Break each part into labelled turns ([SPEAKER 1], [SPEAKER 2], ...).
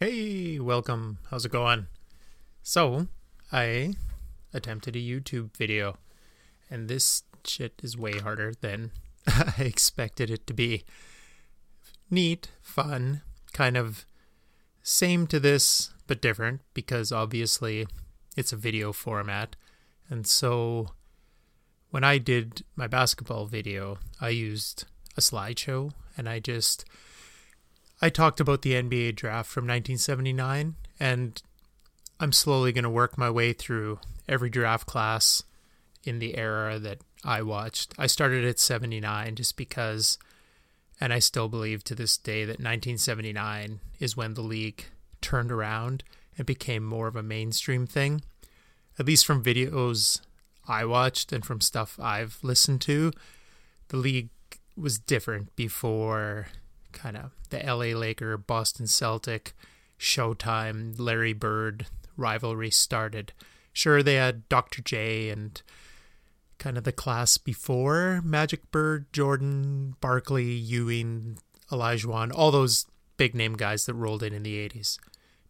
[SPEAKER 1] Hey, welcome. How's it going? So, I attempted a YouTube video, and this shit is way harder than I expected it to be. Neat, fun, kind of same to this, but different because obviously it's a video format. And so, when I did my basketball video, I used a slideshow and I just I talked about the NBA draft from 1979 and I'm slowly going to work my way through every draft class in the era that I watched. I started at 79 just because and I still believe to this day that 1979 is when the league turned around and became more of a mainstream thing. At least from videos I watched and from stuff I've listened to, the league was different before kind of the LA Laker, Boston Celtic, Showtime, Larry Bird rivalry started. Sure, they had Dr. J and kind of the class before Magic Bird, Jordan, Barkley, Ewing, Olajuwon, all those big name guys that rolled in in the 80s.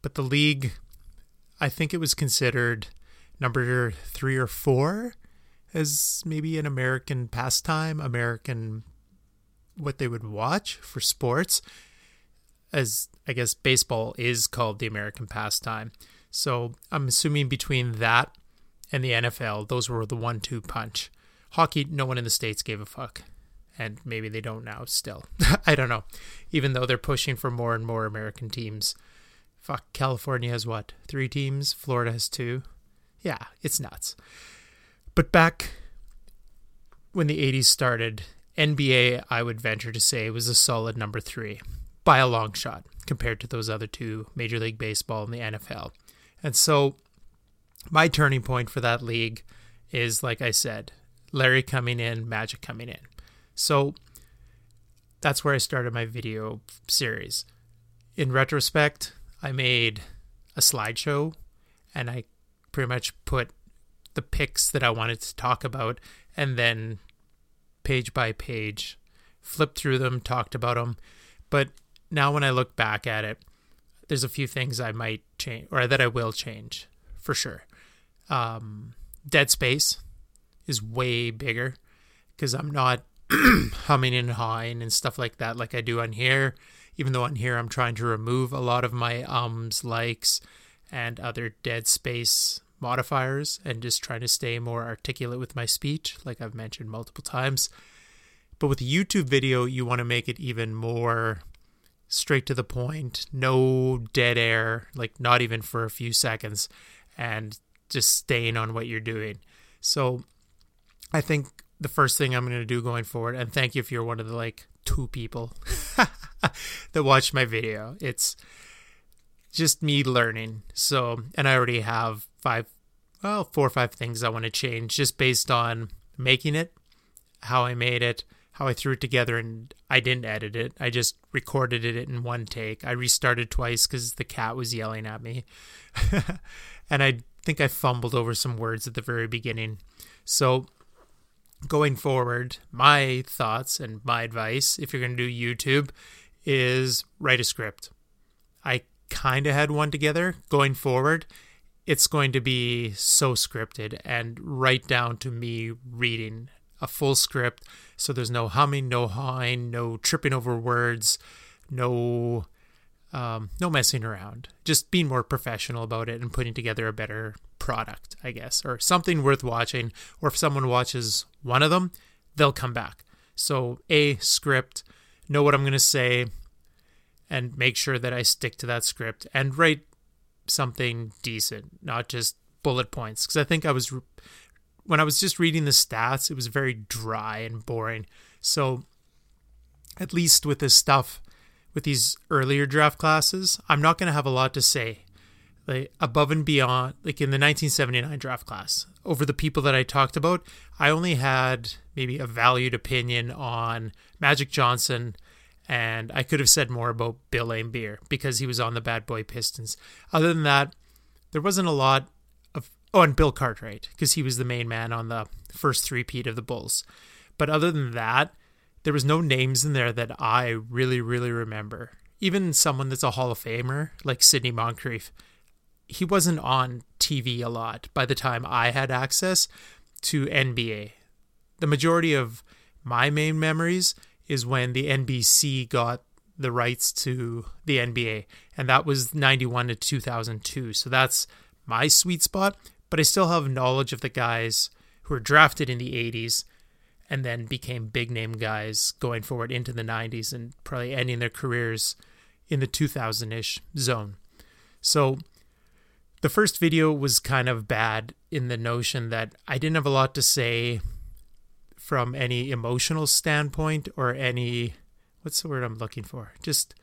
[SPEAKER 1] But the league, I think it was considered number three or four as maybe an American pastime, American what they would watch for sports, as I guess baseball is called the American pastime. So I'm assuming between that and the NFL, those were the one two punch. Hockey, no one in the States gave a fuck. And maybe they don't now still. I don't know. Even though they're pushing for more and more American teams. Fuck, California has what? Three teams? Florida has two? Yeah, it's nuts. But back when the 80s started, NBA, I would venture to say, was a solid number three by a long shot compared to those other two, Major League Baseball and the NFL. And so my turning point for that league is, like I said, Larry coming in, Magic coming in. So that's where I started my video series. In retrospect, I made a slideshow and I pretty much put the picks that I wanted to talk about and then page by page, flipped through them, talked about them. But now when I look back at it, there's a few things I might change or that I will change for sure. Um, Dead Space is way bigger because I'm not humming and hawing and stuff like that like I do on here. Even though on here I'm trying to remove a lot of my ums, likes, and other dead space modifiers and just trying to stay more articulate with my speech, like I've mentioned multiple times. But with YouTube video, you want to make it even more straight to the point, no dead air, like not even for a few seconds, and just staying on what you're doing. So I think the first thing I'm going to do going forward, and thank you if you're one of the like two people that watch my video. It's just me learning. So, and I already have five, well, four or five things I want to change just based on making it, how I made it, how I threw it together, and I didn't edit it. I just recorded it in one take. I restarted twice because the cat was yelling at me. and I think I fumbled over some words at the very beginning. So, going forward, my thoughts and my advice, if you're going to do YouTube, is write a script. Kind of had one together going forward. It's going to be so scripted and right down to me reading a full script. So there's no humming, no hawing, no tripping over words, no um, no messing around. Just being more professional about it and putting together a better product, I guess, or something worth watching. Or if someone watches one of them, they'll come back. So a script, know what I'm going to say, and make sure that I stick to that script and write something decent, not just bullet points. Because I think I was, when I was just reading the stats, it was very dry and boring. So, at least with this stuff, with these earlier draft classes, I'm not going to have a lot to say. Like above and beyond, like in the 1979 draft class, over the people that I talked about, I only had maybe a valued opinion on Magic Johnson and I could have said more about Bill Laimbeer because he was on the Bad Boy Pistons. Other than that, there wasn't a lot of. Oh, and Bill Cartwright because he was the main man on the first three-peat of the Bulls. But other than that, there was no names in there that I really, really remember. even someone that's a Hall of Famer like Sidney Moncrief, he wasn't on TV a lot by the time I had access to NBA. The majority of my main memories is when the NBC got the rights to the NBA, and that was 91 to 2002. So that's my sweet spot, but I still have knowledge of the guys who were drafted in the 80s and then became big name guys going forward into the 90s and probably ending their careers in the 2000 ish zone. So the first video was kind of bad in the notion that I didn't have a lot to say from any emotional standpoint or any what's the word I'm looking for? Just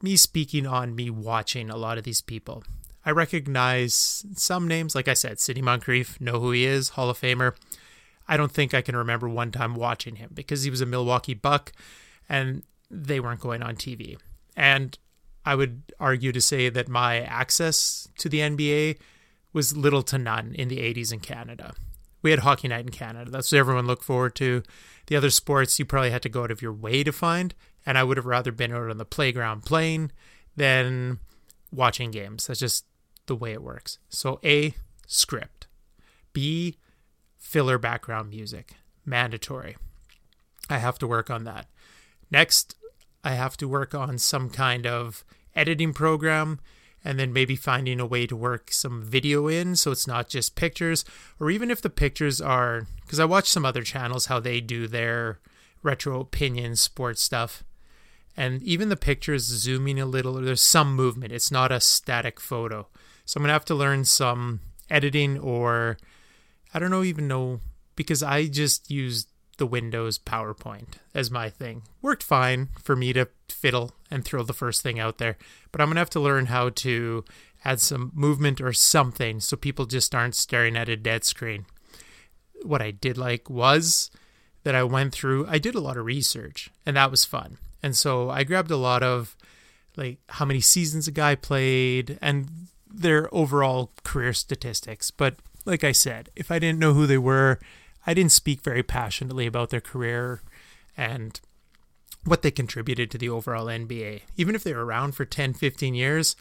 [SPEAKER 1] me speaking on me watching a lot of these people. I recognize some names, like I said, Sidney Moncrief, know who he is, Hall of Famer. I don't think I can remember one time watching him because he was a Milwaukee Buck and they weren't going on TV. And I would argue to say that my access to the NBA was little to none in the 80s in Canada. We had Hockey Night in Canada. That's what everyone looked forward to. The other sports you probably had to go out of your way to find, and I would have rather been out on the playground playing than watching games. That's just the way it works. So, A, script. B, filler background music. Mandatory. I have to work on that. Next, I have to work on some kind of editing program and then maybe finding a way to work some video in so it's not just pictures or even if the pictures are because I watch some other channels how they do their retro opinion sports stuff and even the pictures zooming a little or there's some movement. It's not a static photo. So I'm going to have to learn some editing or I don't know even know because I just used the Windows PowerPoint as my thing. Worked fine for me to fiddle and throw the first thing out there, but I'm going to have to learn how to add some movement or something so people just aren't staring at a dead screen. What I did like was that I went through, I did a lot of research and that was fun. And so I grabbed a lot of like how many seasons a guy played and their overall career statistics. But like I said, if I didn't know who they were, I didn't speak very passionately about their career and what they contributed to the overall NBA. Even if they were around for 10, 15 years,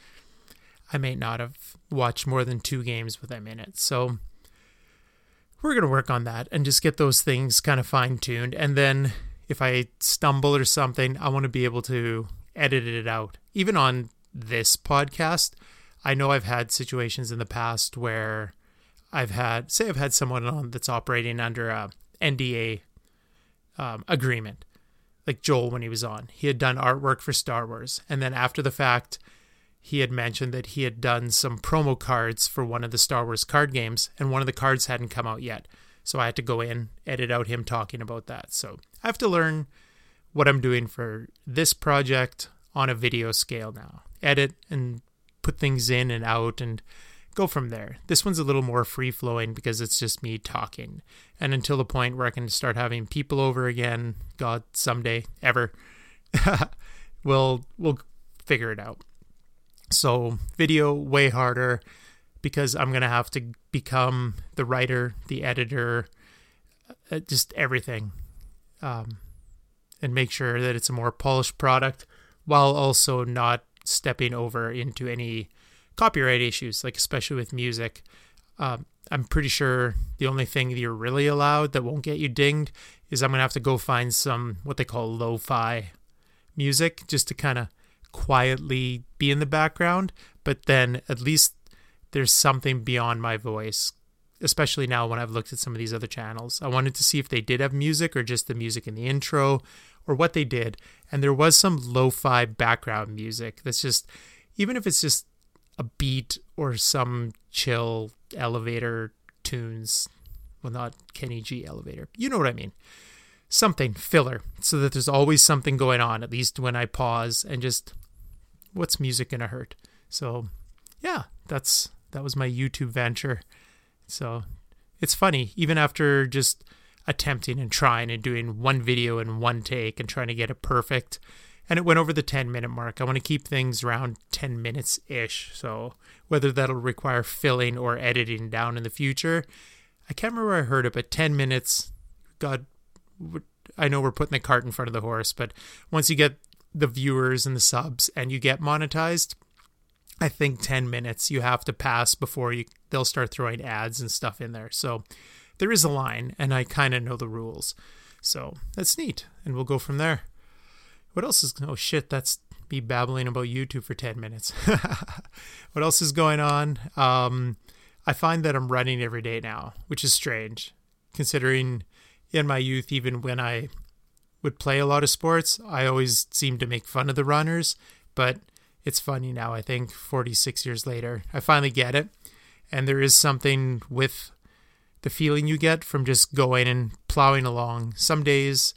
[SPEAKER 1] I may not have watched more than two games with them in it. So we're going to work on that and just get those things kind of fine tuned. And then if I stumble or something, I want to be able to edit it out. Even on this podcast, I know I've had situations in the past where I've had, say, I've had someone on that's operating under a NDA um, agreement, like Joel when he was on. He had done artwork for Star Wars, and then after the fact, he had mentioned that he had done some promo cards for one of the Star Wars card games, and one of the cards hadn't come out yet. So I had to go in, edit out him talking about that. So I have to learn what I'm doing for this project on a video scale now. Edit and put things in and out and go from there. This one's a little more free flowing because it's just me talking. And until the point where I can start having people over again, God, someday, ever, we'll we'll figure it out. So video way harder because I'm gonna have to become the writer, the editor, uh, just everything, um, and make sure that it's a more polished product while also not stepping over into any copyright issues, like especially with music. Um, I'm pretty sure the only thing that you're really allowed that won't get you dinged is I'm gonna have to go find some what they call lo-fi music just to kind of quietly be in the background. But then at least there's something beyond my voice, especially now when I've looked at some of these other channels. I wanted to see if they did have music or just the music in the intro or what they did. And there was some lo fi background music that's just, even if it's just a beat or some chill elevator tunes. Well, not Kenny G elevator. You know what I mean. Something filler so that there's always something going on, at least when I pause and just what's music gonna hurt? So yeah, that's that was my YouTube venture. So it's funny, even after just attempting and trying and doing one video in one take and trying to get it perfect and it went over the 10 minute mark. I want to keep things around 10 minutes ish. So whether that'll require filling or editing down in the future, I can't remember I heard it, but 10 minutes, God, I know we're putting the cart in front of the horse, but once you get the viewers and the subs and you get monetized, I think 10 minutes you have to pass before you they'll start throwing ads and stuff in there. So there is a line and I kind of know the rules. So that's neat and we'll go from there. What else is Oh shit, that's me babbling about YouTube for 10 minutes. what else is going on? Um I find that I'm running every day now, which is strange considering in my youth even when I would play a lot of sports, I always seemed to make fun of the runners, but it's funny now, I think, 46 years later. I finally get it. And there is something with the feeling you get from just going and plowing along. Some days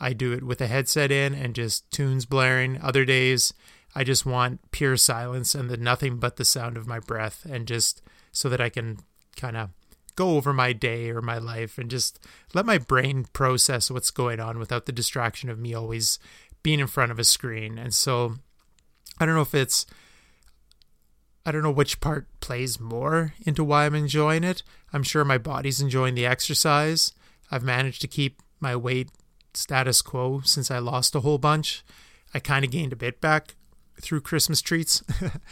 [SPEAKER 1] I do it with a headset in and just tunes blaring. Other days I just want pure silence and the nothing but the sound of my breath and just so that I can kind of go over my day or my life and just let my brain process what's going on without the distraction of me always being in front of a screen. And so I don't know if it's I don't know which part plays more into why I'm enjoying it. I'm sure my body's enjoying the exercise. I've managed to keep my weight status quo since I lost a whole bunch. I kind of gained a bit back through Christmas treats,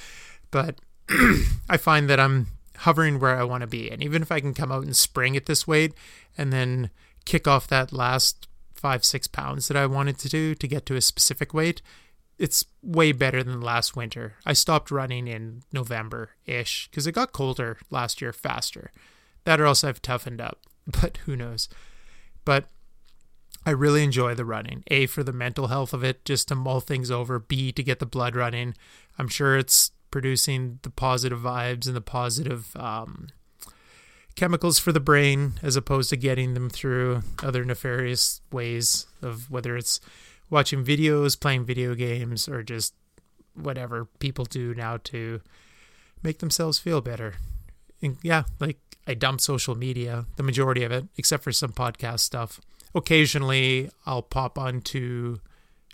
[SPEAKER 1] but I find that I'm hovering where I want to be. And even if I can come out and spring at this weight and then kick off that last five, six pounds that I wanted to do to get to a specific weight, it's way better than last winter. I stopped running in November ish because it got colder last year faster. That or else I've toughened up, but who knows. But I really enjoy the running. A, for the mental health of it, just to mull things over. B, to get the blood running. I'm sure it's producing the positive vibes and the positive um, chemicals for the brain as opposed to getting them through other nefarious ways of whether it's watching videos, playing video games, or just whatever people do now to make themselves feel better. And yeah, like I dump social media, the majority of it, except for some podcast stuff. Occasionally, I'll pop onto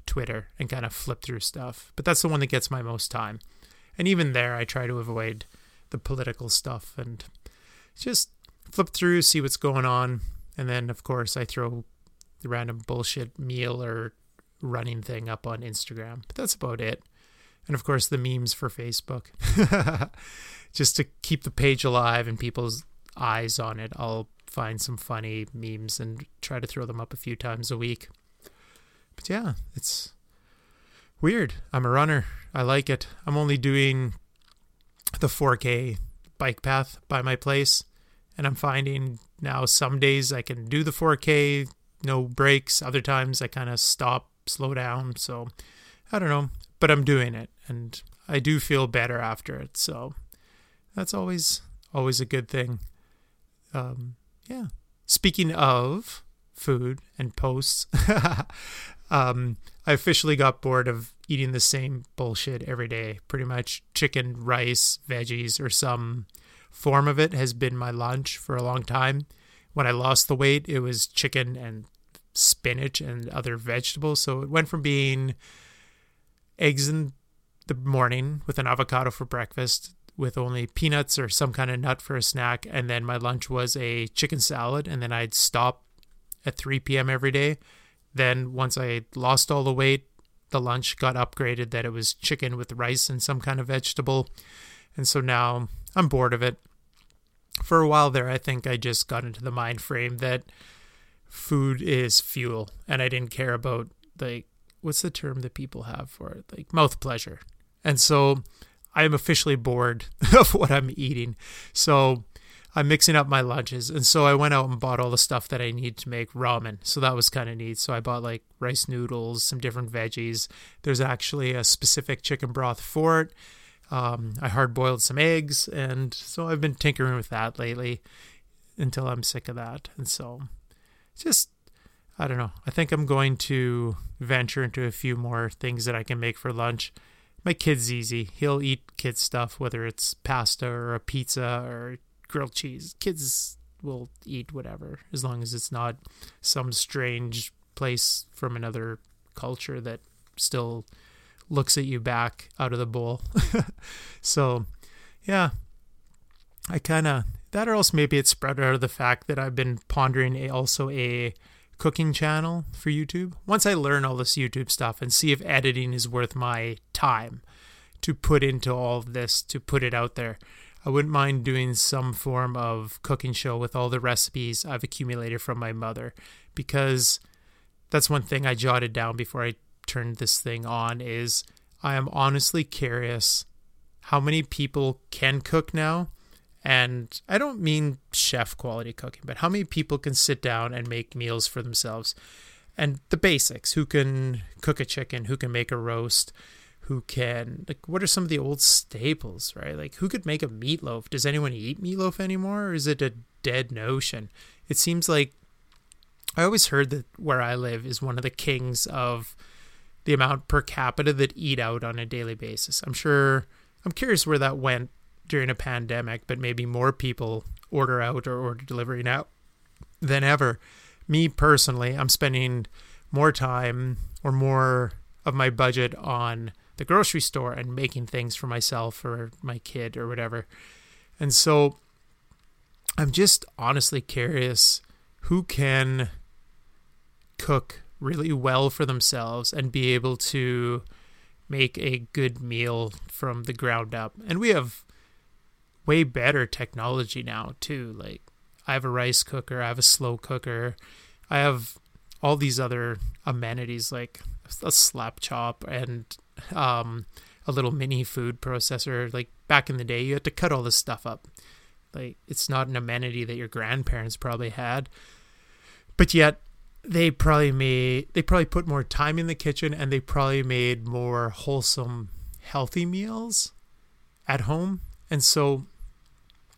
[SPEAKER 1] Twitter and kind of flip through stuff, but that's the one that gets my most time. And even there, I try to avoid the political stuff and just flip through, see what's going on. And then, of course, I throw the random bullshit meal or running thing up on Instagram. But that's about it. And of course, the memes for Facebook. just to keep the page alive and people's eyes on it, I'll find some funny memes and try to throw them up a few times a week. But yeah, it's weird. I'm a runner. I like it. I'm only doing the 4K bike path by my place, and I'm finding now some days I can do the 4K, no breaks. Other times I kind of stop, slow down. So I don't know, but I'm doing it, and I do feel better after it. So that's always always a good thing. Um, yeah. Speaking of food and posts, um, I officially got bored of eating the same bullshit every day. Pretty much chicken, rice, veggies, or some form of it has been my lunch for a long time. When I lost the weight, it was chicken and spinach and other vegetables. So it went from being eggs in the morning with an avocado for breakfast with only peanuts or some kind of nut for a snack. And then my lunch was a chicken salad. And then I'd stop at 3 p.m. every day. Then once I lost all the weight, the lunch got upgraded that it was chicken with rice and some kind of vegetable. And so now I'm bored of it. For a while there, I think I just got into the mind frame that food is fuel and I didn't care about like what's the term that people have for it? Like mouth pleasure. And so I am officially bored of what I'm eating. So I'm mixing up my lunches. And so I went out and bought all the stuff that I need to make ramen. So that was kind of neat. So I bought like rice noodles, some different veggies. There's actually a specific chicken broth for it. Um, I hard boiled some eggs. And so I've been tinkering with that lately until I'm sick of that. And so just, I don't know. I think I'm going to venture into a few more things that I can make for lunch. My kid's easy. He'll eat kid stuff, whether it's pasta or a pizza or grilled cheese. Kids will eat whatever as long as it's not some strange place from another culture that still looks at you back out of the bowl. so, yeah, I kind of that or else maybe it's spread out of the fact that I've been pondering a, also a cooking channel for YouTube. Once I learn all this YouTube stuff and see if editing is worth my time to put into all of this, to put it out there, I wouldn't mind doing some form of cooking show with all the recipes I've accumulated from my mother because that's one thing I jotted down before I turned this thing on is I am honestly curious how many people can cook now and I don't mean chef quality cooking, but how many people can sit down and make meals for themselves? And the basics who can cook a chicken, who can make a roast, who can, like, what are some of the old staples, right? Like, who could make a meatloaf? Does anyone eat meatloaf anymore, or is it a dead notion? It seems like I always heard that where I live is one of the kings of the amount per capita that eat out on a daily basis. I'm sure, I'm curious where that went during a pandemic, but maybe more people order out or order delivery now than ever. Me personally, I'm spending more time or more of my budget on the grocery store and making things for myself or my kid or whatever. And so I'm just honestly curious who can cook really well for themselves and be able to make a good meal from the ground up. And we have way better technology now too. Like I have a rice cooker, I have a slow cooker, I have all these other amenities like a slap chop and um, a little mini food processor. Like back in the day, you had to cut all this stuff up. Like it's not an amenity that your grandparents probably had, but yet they probably made they probably put more time in the kitchen and they probably made more wholesome, healthy meals at home. And so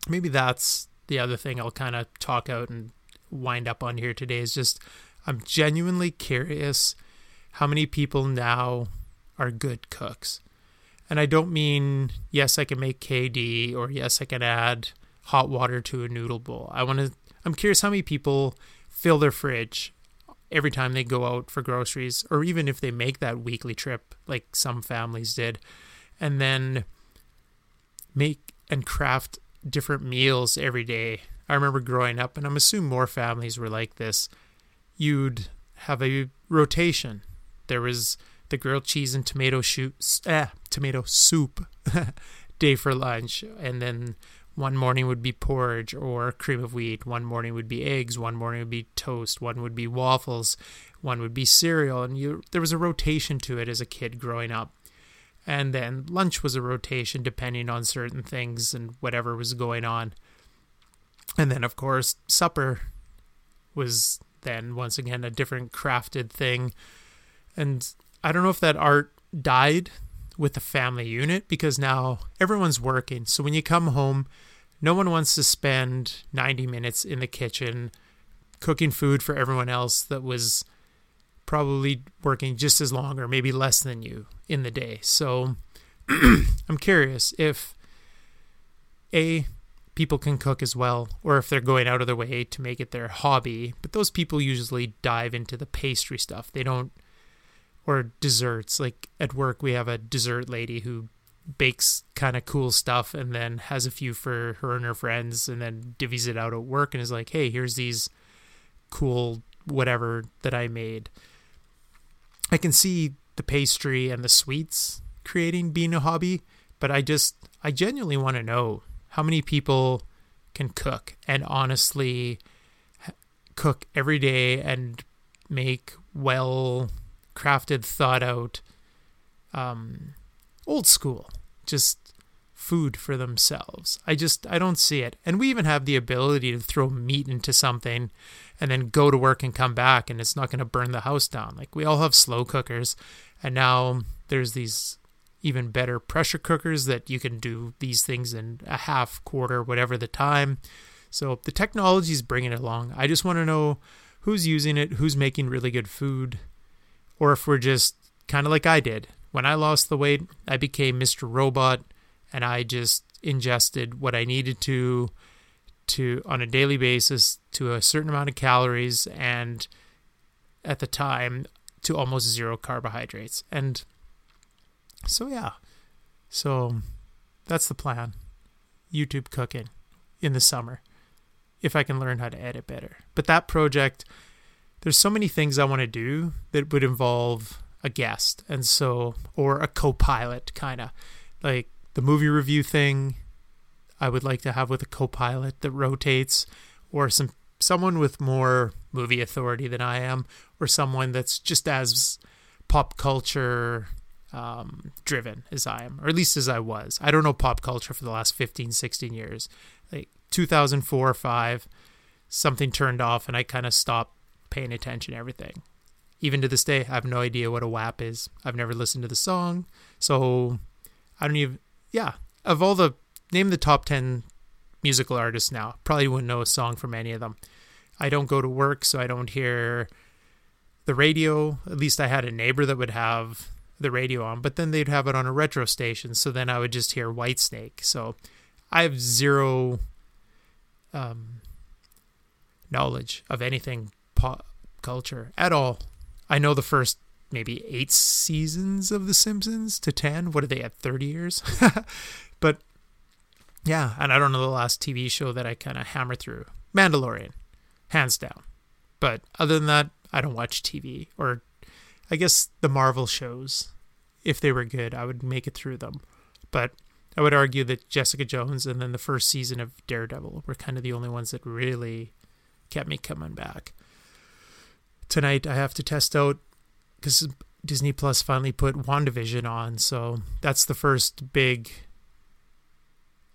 [SPEAKER 1] maybe that's the other thing I'll kind of talk out and wind up on here today is just I'm genuinely curious how many people now are good cooks. And I don't mean yes I can make KD or yes I can add hot water to a noodle bowl. I want to I'm curious how many people fill their fridge every time they go out for groceries or even if they make that weekly trip like some families did and then make and craft different meals every day. I remember growing up, and I'm assuming more families were like this. You'd have a rotation. There was the grilled cheese and tomato shoot, eh, tomato soup day for lunch, and then one morning would be porridge or cream of wheat. One morning would be eggs. One morning would be toast. One would be waffles. One would be cereal, and you there was a rotation to it as a kid growing up and then lunch was a rotation depending on certain things and whatever was going on. And then, of course, supper was then once again a different crafted thing. And I don't know if that art died with the family unit because now everyone's working. So when you come home, no one wants to spend 90 minutes in the kitchen cooking food for everyone else that was probably working just as long or maybe less than you in the day. So I'm curious if A, people can cook as well, or if they're going out of their way to make it their hobby. But those people usually dive into the pastry stuff. They don't, or desserts. Like at work, we have a dessert lady who bakes kind of cool stuff and then has a few for her and her friends and then divvies it out at work and is like, hey, here's these cool whatever that I made. I can see the pastry and the sweets creating being a hobby, but I just I genuinely want to know how many people can cook and honestly cook every day and make well crafted, thought out, um, old school, just food for themselves. I just I don't see it. And we even have the ability to throw meat into something and then go to work and come back and it's not going to burn the house down. Like we all have slow cookers and now there's these even better pressure cookers that you can do these things in a half quarter whatever the time. So the technology is bringing it along. I just want to know who's using it, who's making really good food or if we're just kind of like I did. When I lost the weight, I became Mr. Robot and I just ingested what I needed to to on a daily basis to a certain amount of calories and at the time to almost zero carbohydrates. And so yeah. So that's the plan. YouTube cooking in the summer if I can learn how to edit better. But that project there's so many things I want to do that would involve a guest, and so or a co-pilot kind of like the movie review thing. I would like to have with a co-pilot that rotates, or some someone with more movie authority than I am, or someone that's just as pop culture um, driven as I am, or at least as I was. I don't know pop culture for the last 15, 16 years. Like 2004 or 5, something turned off and I kind of stopped paying attention to everything. Even to this day, I have no idea what a WAP is. I've never listened to the song. So I don't even, yeah, of all the, name the top 10 musical artists now. Probably wouldn't know a song from any of them. I don't go to work, so I don't hear the radio. At least I had a neighbor that would have the radio on, but then they'd have it on a retro station. So then I would just hear Whitesnake. So I have zero um, knowledge of anything pop culture at all. I know the first maybe eight seasons of The Simpsons to 10. What are they at 30 years? but yeah, and I don't know the last TV show that I kind of hammer through. Mandalorian, hands down. But other than that, I don't watch TV or I guess the Marvel shows, if they were good, I would make it through them. But I would argue that Jessica Jones and then the first season of Daredevil were kind of the only ones that really kept me coming back. Tonight I have to test out because Disney Plus finally put WandaVision on, so that's the first big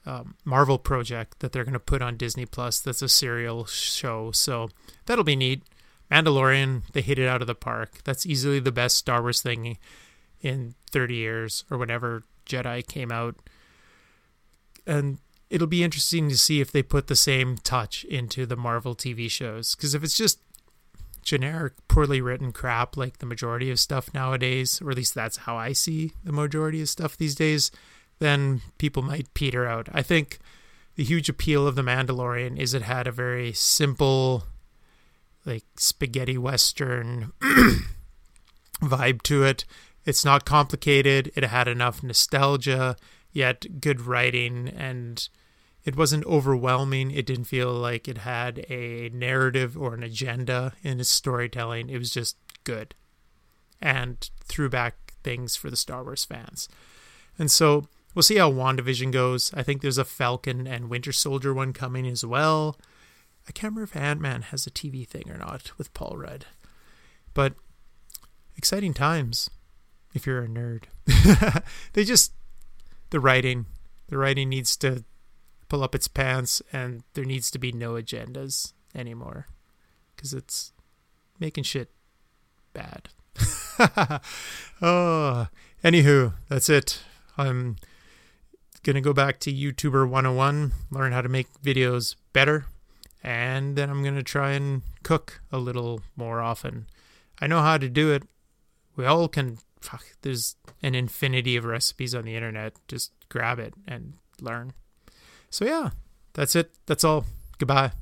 [SPEAKER 1] um, Marvel project that they're going to put on Disney Plus. That's a serial show, so that'll be neat. Mandalorian, they hit it out of the park. That's easily the best Star Wars thing in 30 years or whenever Jedi came out. And it'll be interesting to see if they put the same touch into the Marvel TV shows. Because if it's just generic, poorly written crap like the majority of stuff nowadays, or at least that's how I see the majority of stuff these days, then people might peter out. I think the huge appeal of The Mandalorian is it had a very simple like spaghetti western vibe to it. It's not complicated. It had enough nostalgia, yet good writing, and it wasn't overwhelming. It didn't feel like it had a narrative or an agenda in its storytelling. It was just good and threw back things for the Star Wars fans. And so we'll see how WandaVision goes. I think there's a Falcon and Winter Soldier one coming as well. I can't remember if Ant Man has a TV thing or not with Paul Rudd. But exciting times if you're a nerd. they just the writing, the writing needs to pull up its pants, and there needs to be no agendas anymore because it's making shit bad. oh, anywho, that's it. I'm gonna go back to YouTuber 101, learn how to make videos better and then I'm to try and cook a little more often. I know how to do it. We all can. Fuck, there's an infinity of recipes on the internet. Just grab it and learn. So, yeah, that's it. That's all. Goodbye.